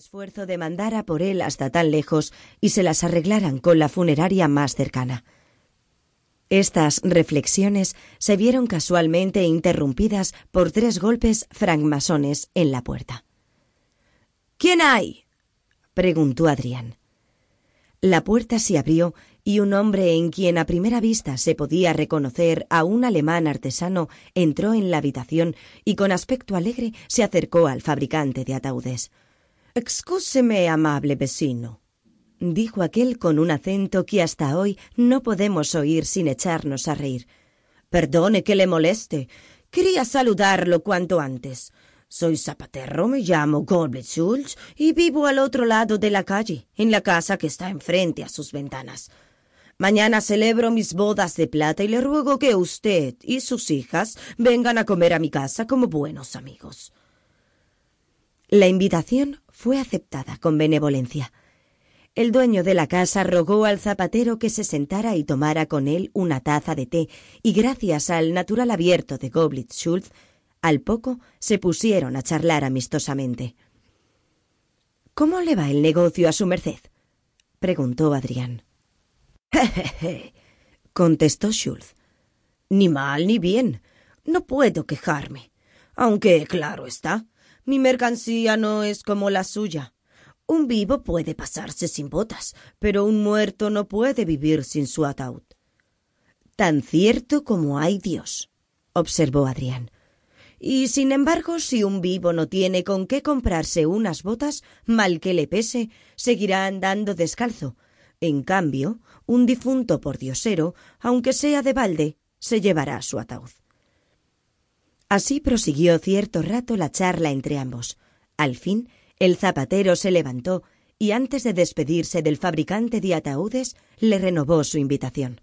esfuerzo demandara por él hasta tan lejos y se las arreglaran con la funeraria más cercana. Estas reflexiones se vieron casualmente interrumpidas por tres golpes francmasones en la puerta. ¿Quién hay? preguntó Adrián. La puerta se abrió y un hombre en quien a primera vista se podía reconocer a un alemán artesano entró en la habitación y con aspecto alegre se acercó al fabricante de ataúdes. Excúseme, amable vecino, dijo aquel con un acento que hasta hoy no podemos oír sin echarnos a reír. Perdone que le moleste. Quería saludarlo cuanto antes. Soy zapatero, me llamo Goldblitz Schulz y vivo al otro lado de la calle, en la casa que está enfrente a sus ventanas. Mañana celebro mis bodas de plata y le ruego que usted y sus hijas vengan a comer a mi casa como buenos amigos. La invitación fue aceptada con benevolencia. El dueño de la casa rogó al zapatero que se sentara y tomara con él una taza de té, y gracias al natural abierto de Goblitz Schultz, al poco se pusieron a charlar amistosamente. ¿Cómo le va el negocio a su merced? preguntó Adrián. Jejeje, contestó Schultz. Ni mal ni bien. No puedo quejarme. Aunque, claro está, mi mercancía no es como la suya. Un vivo puede pasarse sin botas, pero un muerto no puede vivir sin su ataúd. Tan cierto como hay Dios, observó Adrián. Y sin embargo, si un vivo no tiene con qué comprarse unas botas, mal que le pese, seguirá andando descalzo. En cambio, un difunto por diosero, aunque sea de balde, se llevará su ataúd. Así prosiguió cierto rato la charla entre ambos. Al fin, el zapatero se levantó y antes de despedirse del fabricante de ataúdes, le renovó su invitación.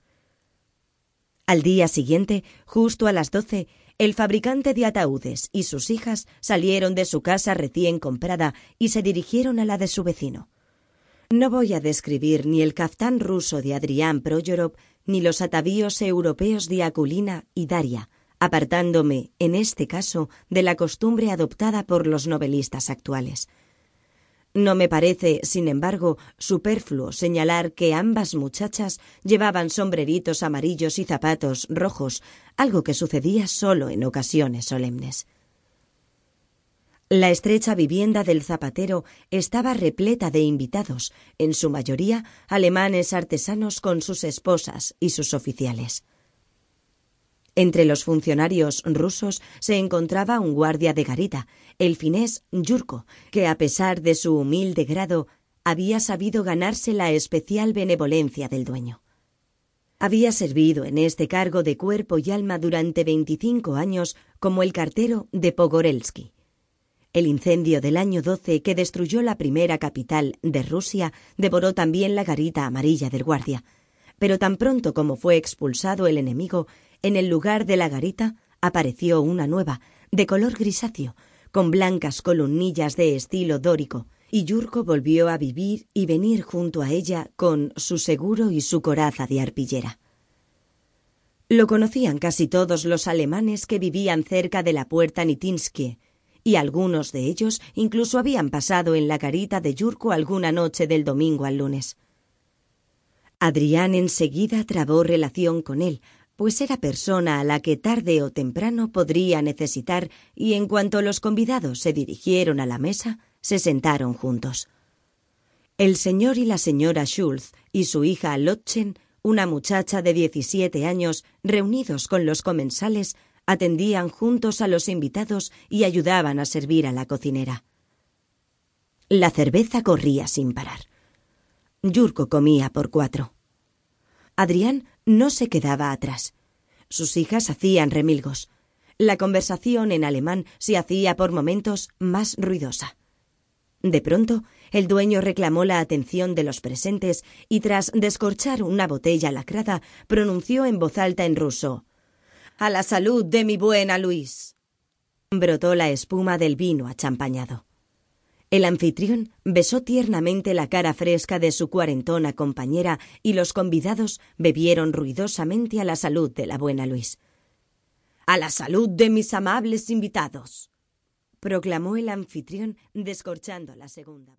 Al día siguiente, justo a las doce, el fabricante de ataúdes y sus hijas salieron de su casa recién comprada y se dirigieron a la de su vecino. No voy a describir ni el caftán ruso de Adrián Proyorov ni los atavíos europeos de Aculina y Daria, apartándome, en este caso, de la costumbre adoptada por los novelistas actuales. No me parece, sin embargo, superfluo señalar que ambas muchachas llevaban sombreritos amarillos y zapatos rojos, algo que sucedía solo en ocasiones solemnes. La estrecha vivienda del zapatero estaba repleta de invitados, en su mayoría alemanes artesanos con sus esposas y sus oficiales. Entre los funcionarios rusos se encontraba un guardia de garita, el finés Yurko, que a pesar de su humilde grado había sabido ganarse la especial benevolencia del dueño. Había servido en este cargo de cuerpo y alma durante veinticinco años como el cartero de Pogorelsky. El incendio del año 12 que destruyó la primera capital de Rusia devoró también la garita amarilla del guardia, pero tan pronto como fue expulsado el enemigo, en el lugar de la garita apareció una nueva, de color grisáceo, con blancas columnillas de estilo dórico, y Yurko volvió a vivir y venir junto a ella con su seguro y su coraza de arpillera. Lo conocían casi todos los alemanes que vivían cerca de la puerta Nitinsky, y algunos de ellos incluso habían pasado en la garita de Yurko alguna noche del domingo al lunes. Adrián enseguida trabó relación con él, pues era persona a la que tarde o temprano podría necesitar, y en cuanto los convidados se dirigieron a la mesa, se sentaron juntos. El señor y la señora Schulz y su hija Lotchen, una muchacha de diecisiete años, reunidos con los comensales, atendían juntos a los invitados y ayudaban a servir a la cocinera. La cerveza corría sin parar. Yurko comía por cuatro. Adrián no se quedaba atrás. Sus hijas hacían remilgos. La conversación en alemán se hacía por momentos más ruidosa. De pronto, el dueño reclamó la atención de los presentes y tras descorchar una botella lacrada, pronunció en voz alta en ruso A la salud de mi buena Luis. Brotó la espuma del vino achampañado. El anfitrión besó tiernamente la cara fresca de su cuarentona compañera y los convidados bebieron ruidosamente a la salud de la buena Luis. A la salud de mis amables invitados, proclamó el anfitrión descorchando la segunda.